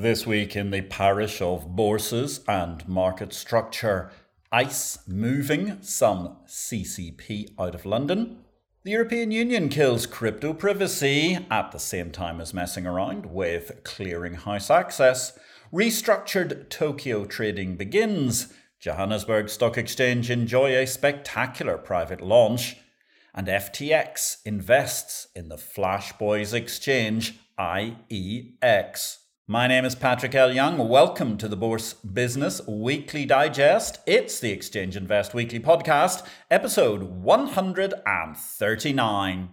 This week in the parish of bourses and market structure, ICE moving some CCP out of London. The European Union kills crypto privacy at the same time as messing around with clearinghouse access. Restructured Tokyo trading begins. Johannesburg Stock Exchange enjoy a spectacular private launch. And FTX invests in the Flash Boys exchange IEX. My name is Patrick L. Young. Welcome to the Bourse Business Weekly Digest. It's the Exchange Invest Weekly Podcast, episode 139.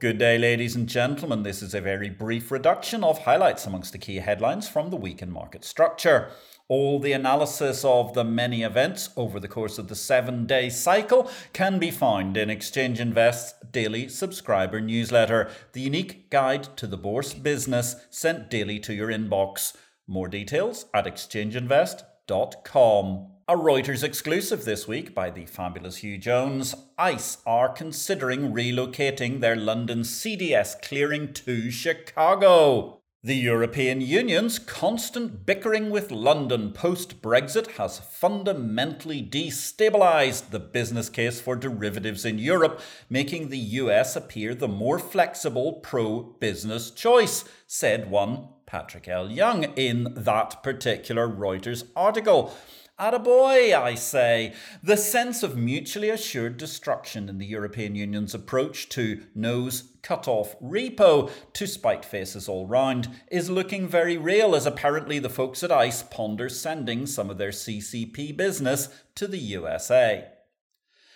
Good day, ladies and gentlemen. This is a very brief reduction of highlights amongst the key headlines from the week in market structure. All the analysis of the many events over the course of the seven day cycle can be found in Exchange Invest's daily subscriber newsletter, the unique guide to the bourse business sent daily to your inbox. More details at exchangeinvest.com. A Reuters exclusive this week by the fabulous Huw Jones. ICE are considering relocating their London CDS clearing to Chicago. The European Union's constant bickering with London post Brexit has fundamentally destabilised the business case for derivatives in Europe, making the US appear the more flexible pro business choice, said one Patrick L. Young in that particular Reuters article. Attaboy, I say. The sense of mutually assured destruction in the European Union's approach to nose cut off repo to spite faces all round is looking very real as apparently the folks at ICE ponder sending some of their CCP business to the USA.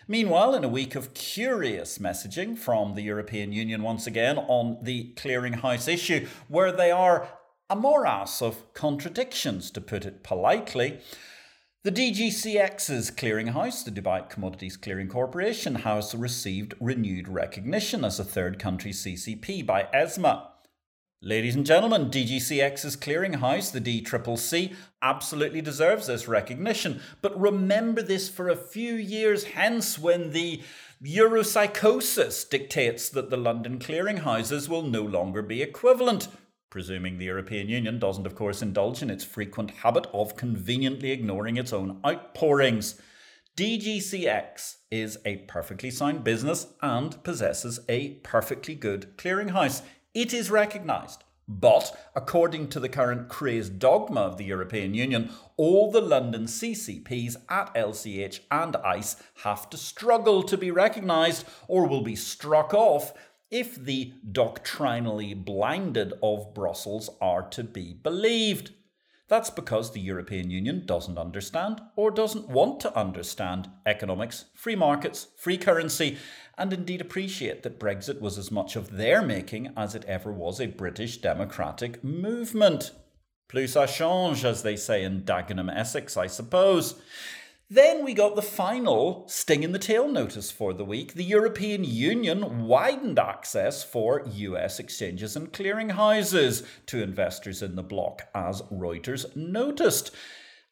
Meanwhile, in a week of curious messaging from the European Union once again on the clearinghouse issue, where they are a morass of contradictions, to put it politely, the DGCX's clearinghouse, the Dubai Commodities Clearing Corporation, has received renewed recognition as a third country CCP by ESMA. Ladies and gentlemen, DGCX's clearinghouse, the DCCC, absolutely deserves this recognition. But remember this for a few years hence when the Europsychosis dictates that the London clearinghouses will no longer be equivalent presuming the European Union doesn't, of course, indulge in its frequent habit of conveniently ignoring its own outpourings. DGCX is a perfectly sound business and possesses a perfectly good clearinghouse. It is recognised. But, according to the current crazed dogma of the European Union, all the London CCPs at LCH and ICE have to struggle to be recognised or will be struck off if the doctrinally blinded of Brussels are to be believed. That's because the European Union doesn't understand or doesn't want to understand economics, free markets, free currency, and indeed appreciate that Brexit was as much of their making as it ever was a British democratic movement. Plus ça change, as they say in Dagenham, Essex, I suppose. Then we got the final sting in the tail notice for the week. The European Union widened access for US exchanges and clearinghouses to investors in the bloc, as Reuters noticed,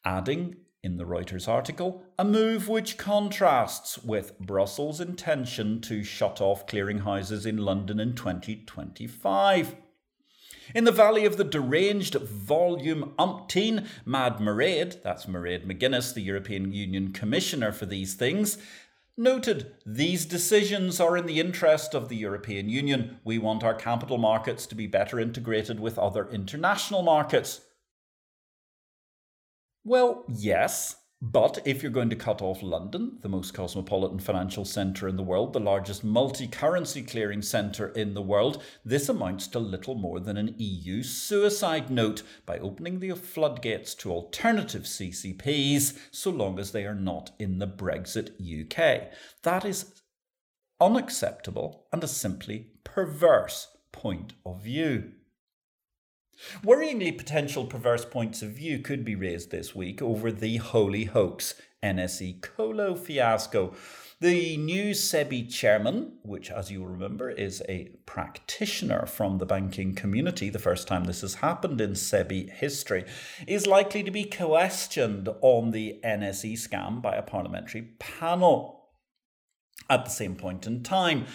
adding in the Reuters article, a move which contrasts with Brussels' intention to shut off clearinghouses in London in 2025. In the Valley of the Deranged, volume umpteen, Mad Mairead, that's Mairead McGuinness, the European Union Commissioner for these things, noted these decisions are in the interest of the European Union. We want our capital markets to be better integrated with other international markets. Well, yes, but if you're going to cut off London, the most cosmopolitan financial centre in the world, the largest multi currency clearing centre in the world, this amounts to little more than an EU suicide note by opening the floodgates to alternative CCPs so long as they are not in the Brexit UK. That is unacceptable and a simply perverse point of view. Worryingly potential perverse points of view could be raised this week over the holy hoax NSE Colo fiasco. The new SEBI chairman, which, as you will remember, is a practitioner from the banking community, the first time this has happened in SEBI history, is likely to be questioned on the NSE scam by a parliamentary panel. At the same point in time,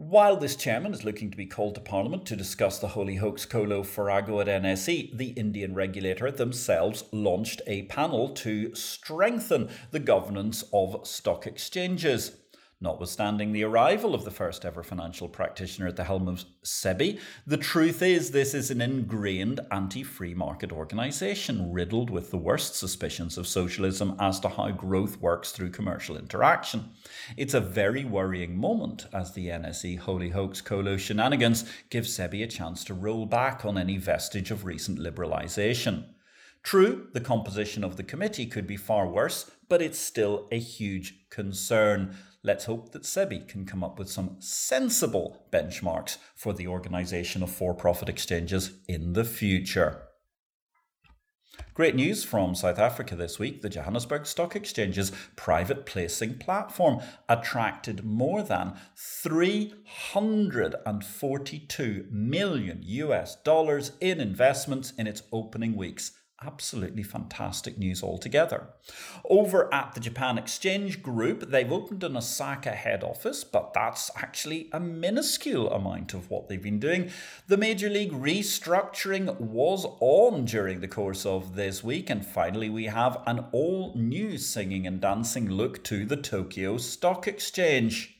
while this chairman is looking to be called to Parliament to discuss the holy hoax Colo Farrago at NSE, the Indian regulator themselves launched a panel to strengthen the governance of stock exchanges. Notwithstanding the arrival of the first ever financial practitioner at the helm of SEBI, the truth is this is an ingrained anti free market organisation riddled with the worst suspicions of socialism as to how growth works through commercial interaction. It's a very worrying moment as the NSE holy hoax colo shenanigans give SEBI a chance to roll back on any vestige of recent liberalisation. True, the composition of the committee could be far worse, but it's still a huge concern. Let's hope that SEBI can come up with some sensible benchmarks for the organisation of for profit exchanges in the future. Great news from South Africa this week. The Johannesburg Stock Exchange's private placing platform attracted more than 342 million US dollars in investments in its opening weeks absolutely fantastic news altogether. Over at the Japan Exchange Group, they've opened an Osaka head office, but that's actually a minuscule amount of what they've been doing. The Major League restructuring was on during the course of this week, and finally, we have an all new singing and dancing look to the Tokyo Stock Exchange.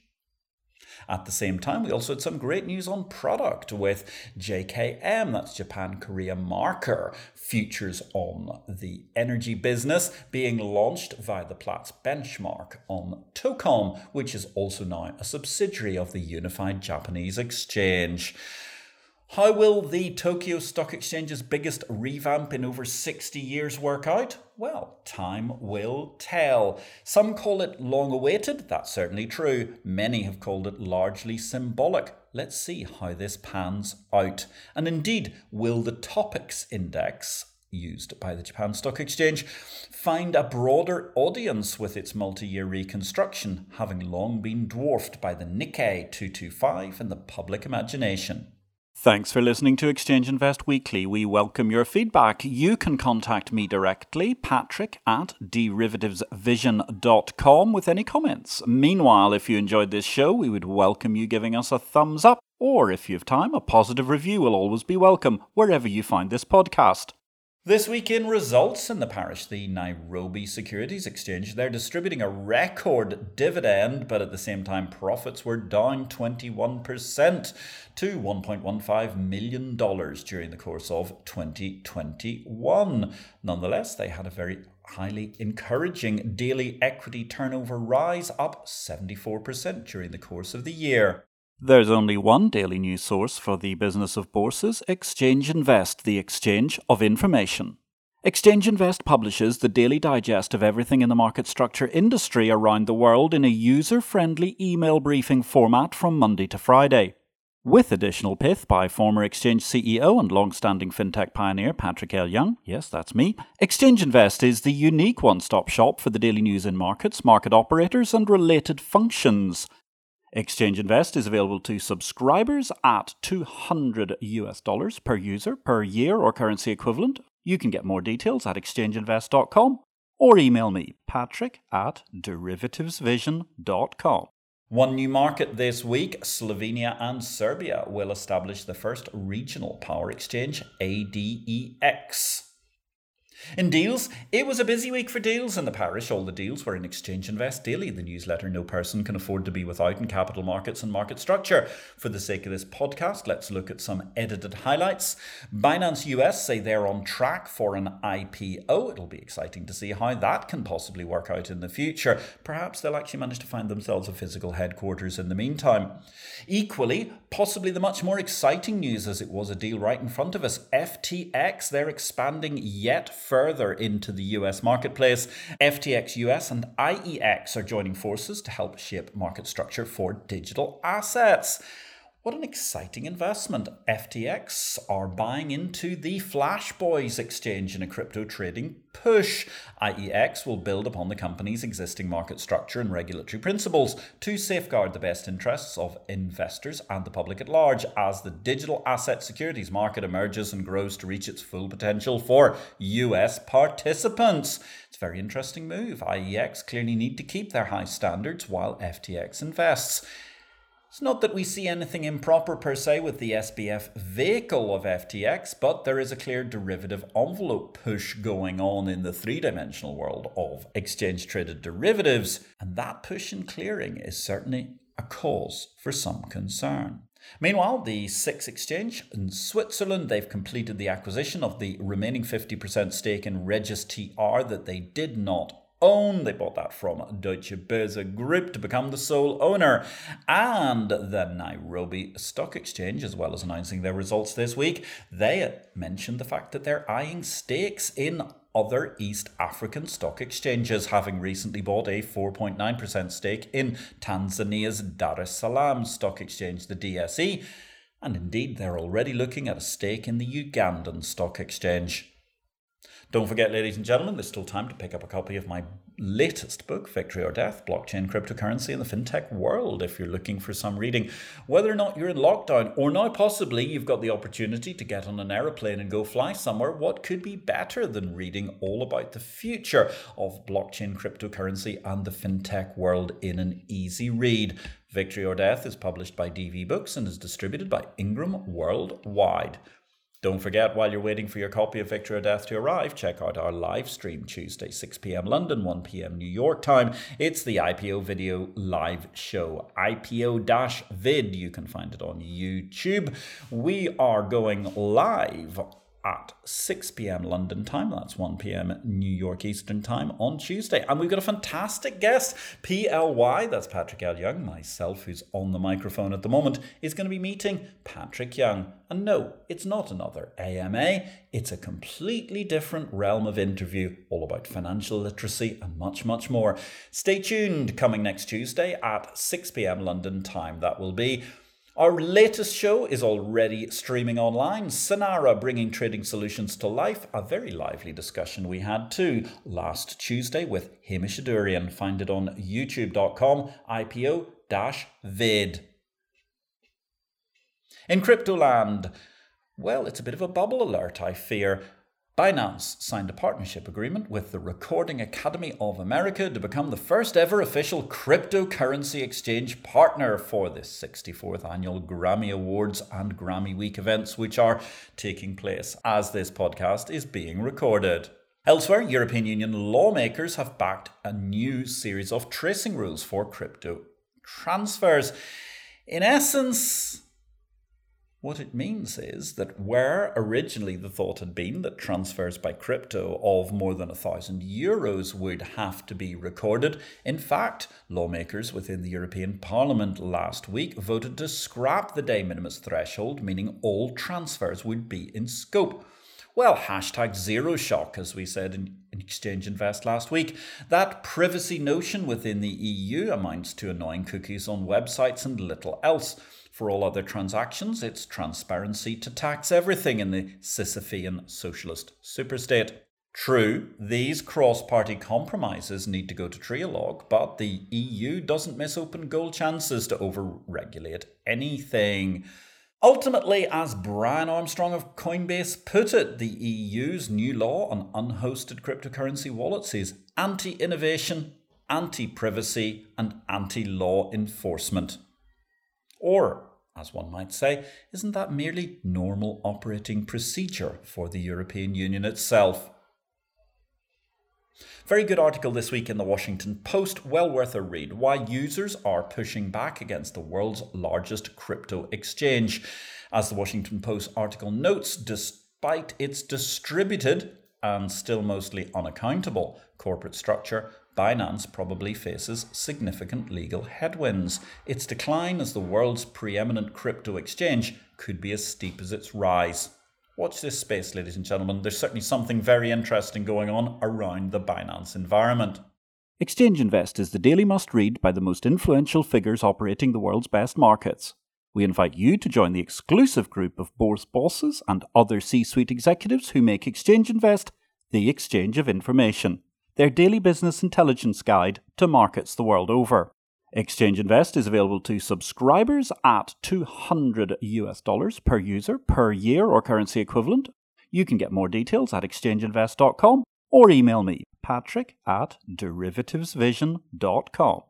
At the same time, we also had some great news on product with JKM, that's Japan Korea Marker, futures on the energy business being launched via the Platts benchmark on Tocom, which is also now a subsidiary of the Unified Japanese Exchange. How will the Tokyo Stock Exchange's biggest revamp in over 60 years work out? Well, time will tell. Some call it long awaited, that's certainly true. Many have called it largely symbolic. Let's see how this pans out. And indeed, will the TOPIX index used by the Japan Stock Exchange, find a broader audience with its multi year reconstruction, having long been dwarfed by the Nikkei 225 in the public imagination. Thanks for listening to Exchange Invest Weekly. We welcome your feedback. You can contact me directly, patrick at derivativesvision.com, with any comments. Meanwhile, if you enjoyed this show, we would welcome you giving us a thumbs up, or if you have time, a positive review will always be welcome wherever you find this podcast. This week in results in the parish, the Nairobi Securities Exchange, they're distributing a record dividend, but at the same time, profits were down 21% to $1.15 million during the course of 2021. Nonetheless, they had a very highly encouraging daily equity turnover rise, up 74% during the course of the year. There's only one daily news source for the business of bourses Exchange Invest, the exchange of information. Exchange Invest publishes the daily digest of everything in the market structure industry around the world in a user friendly email briefing format from Monday to Friday. With additional pith by former Exchange CEO and long standing fintech pioneer Patrick L. Young, yes, that's me, Exchange Invest is the unique one stop shop for the daily news in markets, market operators, and related functions. Exchange Invest is available to subscribers at 200 US dollars per user per year or currency equivalent. You can get more details at exchangeinvest.com or email me, patrick at derivativesvision.com. One new market this week Slovenia and Serbia will establish the first regional power exchange, ADEX. In deals, it was a busy week for deals in the parish. All the deals were in Exchange Invest Daily, the newsletter no person can afford to be without in capital markets and market structure. For the sake of this podcast, let's look at some edited highlights. Binance US say they're on track for an IPO. It'll be exciting to see how that can possibly work out in the future. Perhaps they'll actually manage to find themselves a physical headquarters in the meantime. Equally, possibly the much more exciting news as it was a deal right in front of us. FTX, they're expanding yet further into the US marketplace. FTX US and IEX are joining forces to help shape market structure for digital assets. What an exciting investment. FTX are buying into the Flash Boys exchange in a crypto trading push. IEX will build upon the company's existing market structure and regulatory principles to safeguard the best interests of investors and the public at large as the digital asset securities market emerges and grows to reach its full potential for US participants. It's a very interesting move. IEX clearly need to keep their high standards while FTX invests. It's not that we see anything improper per se with the SBF vehicle of FTX, but there is a clear derivative envelope push going on in the three dimensional world of exchange traded derivatives, and that push in clearing is certainly a cause for some concern. Meanwhile, the SIX exchange in Switzerland, they've completed the acquisition of the remaining 50% stake in Regis TR that they did not own. They bought that from Deutsche Börse Group to become the sole owner. And the Nairobi Stock Exchange, as well as announcing their results this week, they mentioned the fact that they're eyeing stakes in other East African stock exchanges, having recently bought a 4.9% stake in Tanzania's Dar es Salaam Stock Exchange, the DSE. And indeed, they're already looking at a stake in the Ugandan Stock Exchange. Don't forget, ladies and gentlemen, there's still time to pick up a copy of my latest book, Victory or Death Blockchain, Cryptocurrency, and the FinTech World, if you're looking for some reading. Whether or not you're in lockdown, or now possibly you've got the opportunity to get on an aeroplane and go fly somewhere, what could be better than reading all about the future of blockchain, cryptocurrency, and the FinTech world in an easy read? Victory or Death is published by DV Books and is distributed by Ingram Worldwide. Don't forget, while you're waiting for your copy of Victory or Death to arrive, check out our live stream Tuesday, 6 p.m. London, 1 p.m. New York time. It's the IPO video live show, IPO vid. You can find it on YouTube. We are going live at 6 p.m. London time. That's 1 p.m. New York Eastern time on Tuesday. And we've got a fantastic guest. PLY, that's Patrick L. Young, myself, who's on the microphone at the moment, is going to be meeting Patrick Young. And no, it's not another AMA, it's a completely different realm of interview, all about financial literacy and much, much more. Stay tuned coming next Tuesday at 6 p.m. London time. That will be. Our latest show is already streaming online. Sonara bringing trading solutions to life. A very lively discussion we had too last Tuesday with Hamish Adurian. Find it on youtube.com IPO vid. In Cryptoland, well, it's a bit of a bubble alert, I fear. Binance signed a partnership agreement with the Recording Academy of America to become the first ever official cryptocurrency exchange partner for the 64th annual Grammy Awards and Grammy Week events, which are taking place as this podcast is being recorded. Elsewhere, European Union lawmakers have backed a new series of tracing rules for crypto transfers. In essence, what it means is that where originally the thought had been that transfers by crypto of more than a thousand euros would have to be recorded, in fact, lawmakers within the European Parliament last week voted to scrap the de minimis threshold, meaning all transfers would be in scope. Well, hashtag zero shock, as we said in, Exchange Invest last week. That privacy notion within the EU amounts to annoying cookies on websites and little else. For all other transactions, it's transparency to tax everything in the Sisyphean socialist superstate. True, these cross party compromises need to go to trilogue, but the EU doesn't miss open goal chances to over regulate anything. Ultimately, as Brian Armstrong of Coinbase put it, the EU's new law on unhosted cryptocurrency wallets is anti innovation, anti privacy, and anti law enforcement. Or, as one might say, isn't that merely normal operating procedure for the European Union itself? Very good article this week in the Washington Post, well worth a read. Why users are pushing back against the world's largest crypto exchange. As the Washington Post article notes, despite its distributed and still mostly unaccountable corporate structure, Binance probably faces significant legal headwinds. Its decline as the world's preeminent crypto exchange could be as steep as its rise. Watch this space, ladies and gentlemen. There's certainly something very interesting going on around the Binance environment. Exchange Invest is the daily must read by the most influential figures operating the world's best markets. We invite you to join the exclusive group of bourse bosses and other C suite executives who make Exchange Invest the exchange of information, their daily business intelligence guide to markets the world over. Exchange Invest is available to subscribers at 200 US dollars per user per year or currency equivalent. You can get more details at exchangeinvest.com or email me, patrick at derivativesvision.com.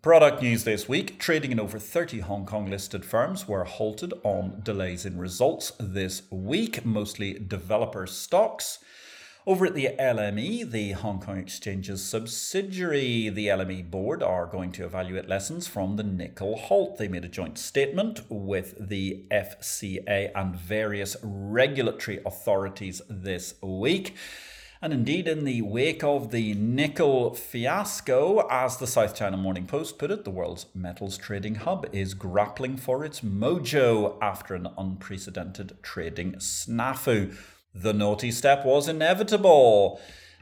Product news this week trading in over 30 Hong Kong listed firms were halted on delays in results this week, mostly developer stocks. Over at the LME, the Hong Kong Exchange's subsidiary, the LME board are going to evaluate lessons from the nickel halt. They made a joint statement with the FCA and various regulatory authorities this week. And indeed, in the wake of the nickel fiasco, as the South China Morning Post put it, the world's metals trading hub is grappling for its mojo after an unprecedented trading snafu. The naughty step was inevitable.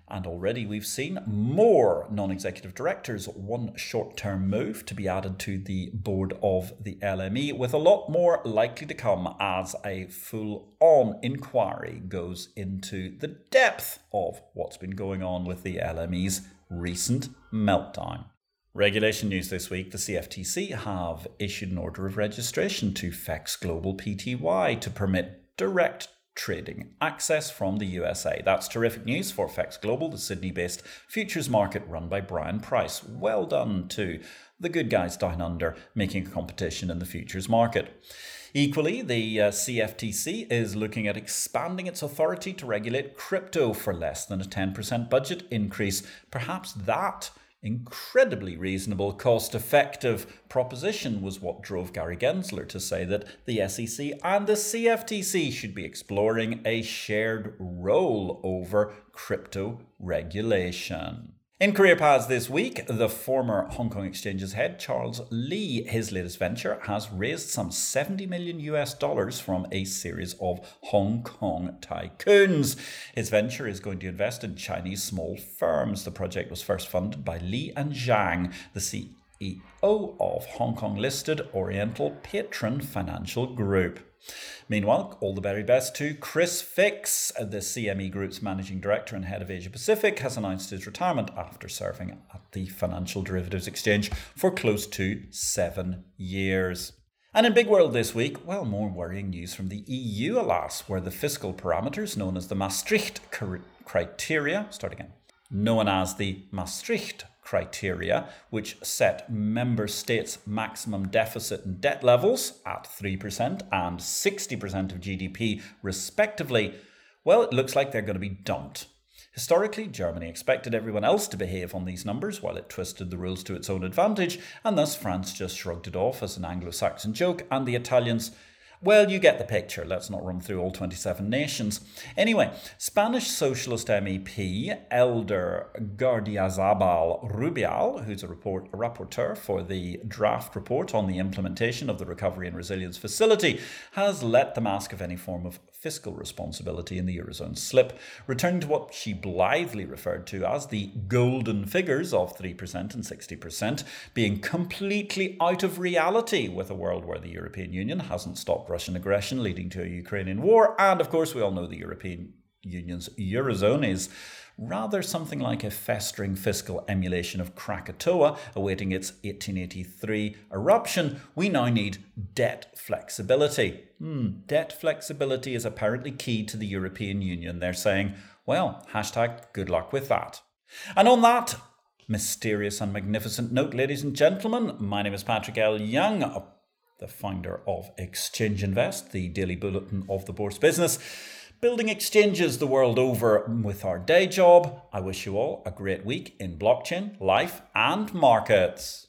And already we've seen more non executive directors, one short term move to be added to the board of the LME, with a lot more likely to come as a full on inquiry goes into the depth of what's been going on with the LME's recent meltdown. Regulation news this week the CFTC have issued an order of registration to FEX Global Pty to permit direct trading access from the USA. That's terrific news for FEX Global, the Sydney based futures market run by Brian Price. Well done to the good guys down under making a competition in the futures market. Equally, the uh, CFTC is looking at expanding its authority to regulate crypto for less than a 10% budget increase. Perhaps that incredibly reasonable, cost effective proposition was what drove Gary Gensler to say that the SEC and the CFTC should be exploring a shared role over crypto regulation. In career paths this week, the former Hong Kong Exchange's head, Charles Li, his latest venture, has raised some 70 million US dollars from a series of Hong Kong tycoons. His venture is going to invest in Chinese small firms. The project was first funded by Lee and Zhang, the CEO of Hong Kong listed Oriental Patron Financial Group. Meanwhile, all the very best to Chris Fix, the CME Group's managing director and head of Asia Pacific, has announced his retirement after serving at the Financial Derivatives Exchange for close to seven years. And in Big World this week, well, more worrying news from the EU, alas, where the fiscal parameters known as the Maastricht criteria, start again, known as the Maastricht criteria, which set member states' maximum deficit and debt levels at 3% and 60% of GDP, respectively, well, it looks like they're going to be dumped. Historically, Germany expected everyone else to behave on these numbers while it twisted the rules to its own advantage, and thus France just shrugged it off as an Anglo Saxon joke, and the Italians well, you get the picture. Let's not run through all 27 nations. Anyway, Spanish Socialist MEP Eider Gardiazabal Rubial, who's a, report, a rapporteur for the draft report on the implementation of the Recovery and Resilience Facility, has let the mask of any form of fiscal responsibility in the Eurozone slip, returning to what she blithely referred to as the golden figures of 3% and 60%, being completely out of reality with a world where the European Union hasn't stopped Russian aggression leading to a Ukrainian war. And of course, we all know the European Union's Eurozone is rather something like a festering fiscal emulation of Krakatoa awaiting its 1883 eruption, we now need debt flexibility. Hmm, debt flexibility is apparently key to the European Union. They're saying, well, hashtag good luck with that. And on that mysterious and magnificent note, ladies and gentlemen, my name is Patrick L. Young, the founder of Exchange Invest, the daily bulletin of the bourse business building exchanges the world over with our day job. I wish you all a great week in blockchain, life, and markets.